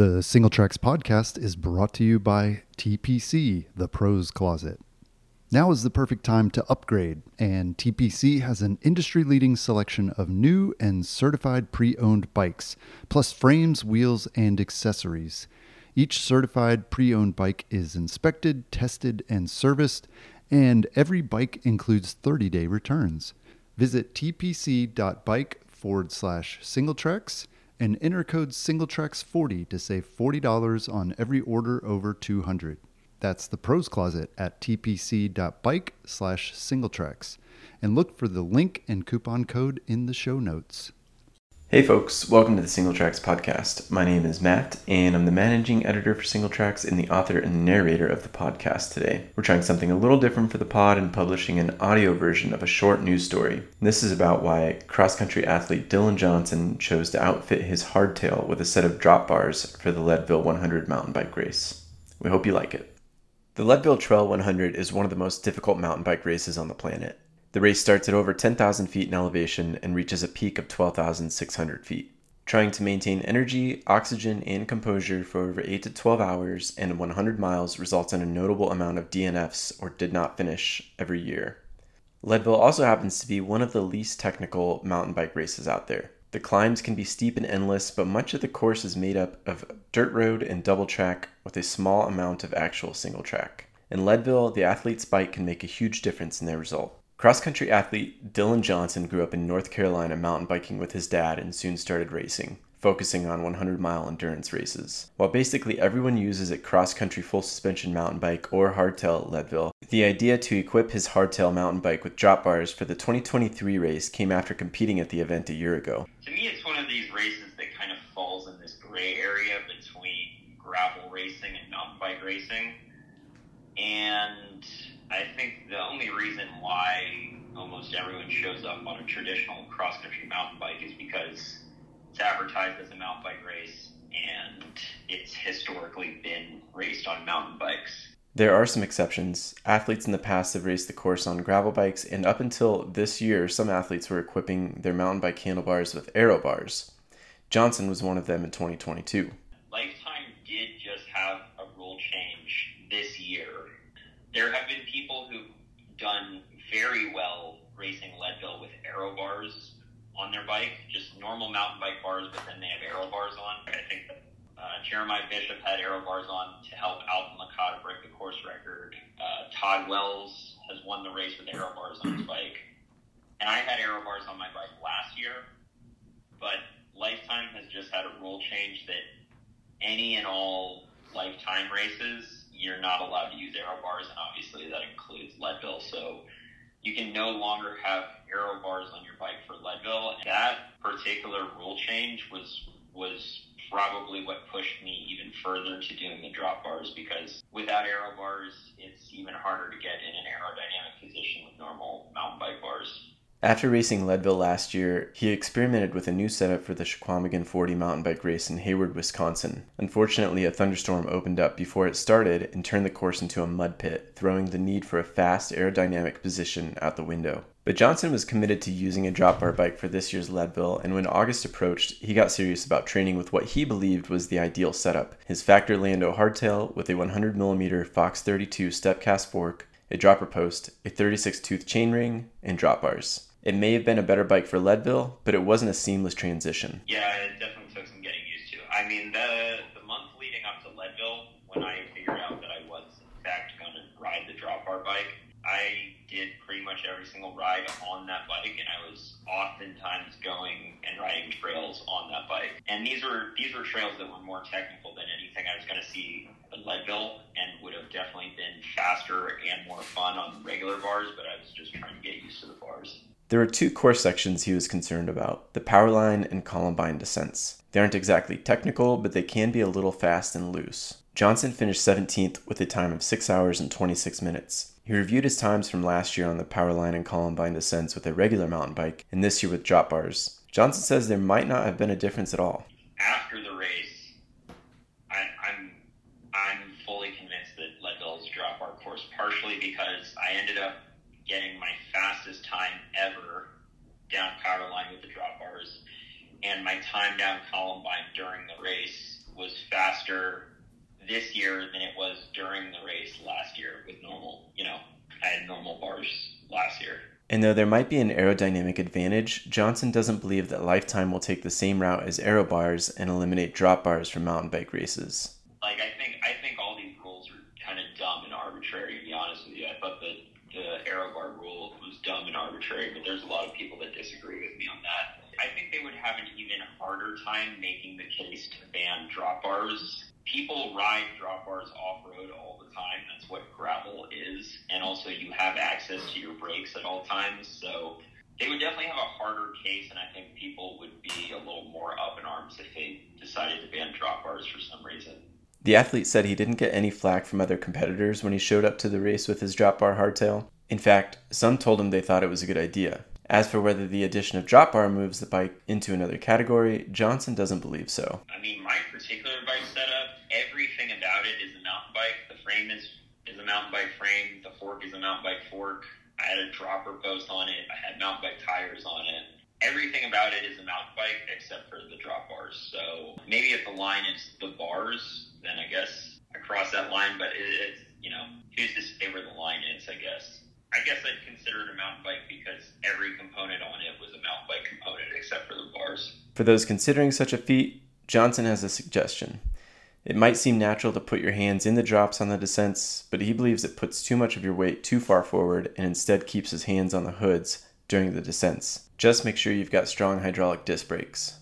The Singletracks podcast is brought to you by TPC, the Pros Closet. Now is the perfect time to upgrade, and TPC has an industry leading selection of new and certified pre owned bikes, plus frames, wheels, and accessories. Each certified pre owned bike is inspected, tested, and serviced, and every bike includes 30 day returns. Visit tpc.bike forward slash singletracks and enter code singletracks40 to save $40 on every order over 200 That's the pros closet at tpc.bike slash singletracks. And look for the link and coupon code in the show notes. Hey folks, welcome to the Singletracks podcast. My name is Matt, and I'm the managing editor for Singletracks and the author and narrator of the podcast today. We're trying something a little different for the pod and publishing an audio version of a short news story. This is about why cross country athlete Dylan Johnson chose to outfit his hardtail with a set of drop bars for the Leadville 100 mountain bike race. We hope you like it. The Leadville Trail 100 is one of the most difficult mountain bike races on the planet. The race starts at over 10,000 feet in elevation and reaches a peak of 12,600 feet. Trying to maintain energy, oxygen, and composure for over 8 to 12 hours and 100 miles results in a notable amount of DNFs or did not finish every year. Leadville also happens to be one of the least technical mountain bike races out there. The climbs can be steep and endless, but much of the course is made up of dirt road and double track with a small amount of actual single track. In Leadville, the athlete's bike can make a huge difference in their result. Cross country athlete Dylan Johnson grew up in North Carolina mountain biking with his dad and soon started racing, focusing on 100 mile endurance races. While basically everyone uses a cross country full suspension mountain bike or hardtail at Leadville, the idea to equip his hardtail mountain bike with drop bars for the 2023 race came after competing at the event a year ago. To me, it's one of these races that kind of falls in this gray area between gravel racing and mountain bike racing. And I think the only reason why almost everyone shows up on a traditional cross country mountain bike is because it's advertised as a mountain bike race and it's historically been raced on mountain bikes. There are some exceptions. Athletes in the past have raced the course on gravel bikes, and up until this year, some athletes were equipping their mountain bike handlebars with aero bars. Johnson was one of them in 2022. Lifetime did just have a rule change this year. There have been people who've done very well racing Leadville with aero bars on their bike, just normal mountain bike bars, but then they have aero bars on. I think uh, Jeremiah Bishop had aero bars on to help Alban Lakata break the course record. Uh, Todd Wells has won the race with aero bars on his bike. And I had aero bars on my bike last year, but Lifetime has just had a rule change that any and all Lifetime races, you're not allowed to use aero bars, and obviously that includes Leadville. So you can no longer have aero bars on your bike for Leadville. That particular rule change was was probably what pushed me even further to doing the drop bars because without aero bars, it's even harder to get in an aerodynamic position with normal mountain bike bars. After racing Leadville last year, he experimented with a new setup for the Chequamegon 40 mountain bike race in Hayward, Wisconsin. Unfortunately, a thunderstorm opened up before it started and turned the course into a mud pit, throwing the need for a fast aerodynamic position out the window. But Johnson was committed to using a drop bar bike for this year's Leadville, and when August approached, he got serious about training with what he believed was the ideal setup his Factor Lando hardtail with a 100mm Fox 32 stepcast fork, a dropper post, a 36 tooth chainring, and drop bars. It may have been a better bike for Leadville, but it wasn't a seamless transition. Yeah, it definitely took some getting used to. I mean, the the month leading up to Leadville, when I figured out that I was in fact going to ride the drop bar bike, I did pretty much every single ride on that bike, and I was oftentimes going and riding trails on that bike. And these were these were trails that were more technical than anything I was going to see at Leadville, and would have definitely been faster and more fun on regular bars. But I was just trying to get used to the bars. There were two course sections he was concerned about the Powerline and Columbine descents. They aren't exactly technical, but they can be a little fast and loose. Johnson finished 17th with a time of 6 hours and 26 minutes. He reviewed his times from last year on the Powerline and Columbine descents with a regular mountain bike, and this year with drop bars. Johnson says there might not have been a difference at all. After the race, I, I'm I'm fully convinced that Leadville is a drop bar course, partially because I ended up getting my fastest time ever down Powerline with the drop bars, and my time down Columbine during the race was faster this year than it was during the race last year with normal, you know, I had normal bars last year. And though there might be an aerodynamic advantage, Johnson doesn't believe that Lifetime will take the same route as aero bars and eliminate drop bars from mountain bike races. Like I think I think all these rules are kind of dumb and arbitrary. To be honest with you, I thought the the aero bar rule was dumb and arbitrary, but there's a lot of people that disagree with me on that. I think they would have an even harder time making the case to ban drop bars. People ride drop bars off road all the time. That's what gravel is. And also, you have access to your brakes at all times. So, they would definitely have a harder case. And I think people would be a little more up in arms if they decided to ban drop bars for some reason. The athlete said he didn't get any flack from other competitors when he showed up to the race with his drop bar hardtail. In fact, some told him they thought it was a good idea. As for whether the addition of drop bar moves the bike into another category, Johnson doesn't believe so. I mean, my particular bike setup, everything about it is a mountain bike. The frame is, is a mountain bike frame. The fork is a mountain bike fork. I had a dropper post on it. I had mountain bike tires on it. Everything about it is a mountain bike except for the drop bars. So maybe if the line is the bars, then I guess I cross that line. But it, it's, you know, who's to say where the line is, I guess. I guess I'd consider it a mountain bike because every component on it was a mountain bike component except for the bars. For those considering such a feat, Johnson has a suggestion. It might seem natural to put your hands in the drops on the descents, but he believes it puts too much of your weight too far forward and instead keeps his hands on the hoods during the descents. Just make sure you've got strong hydraulic disc brakes.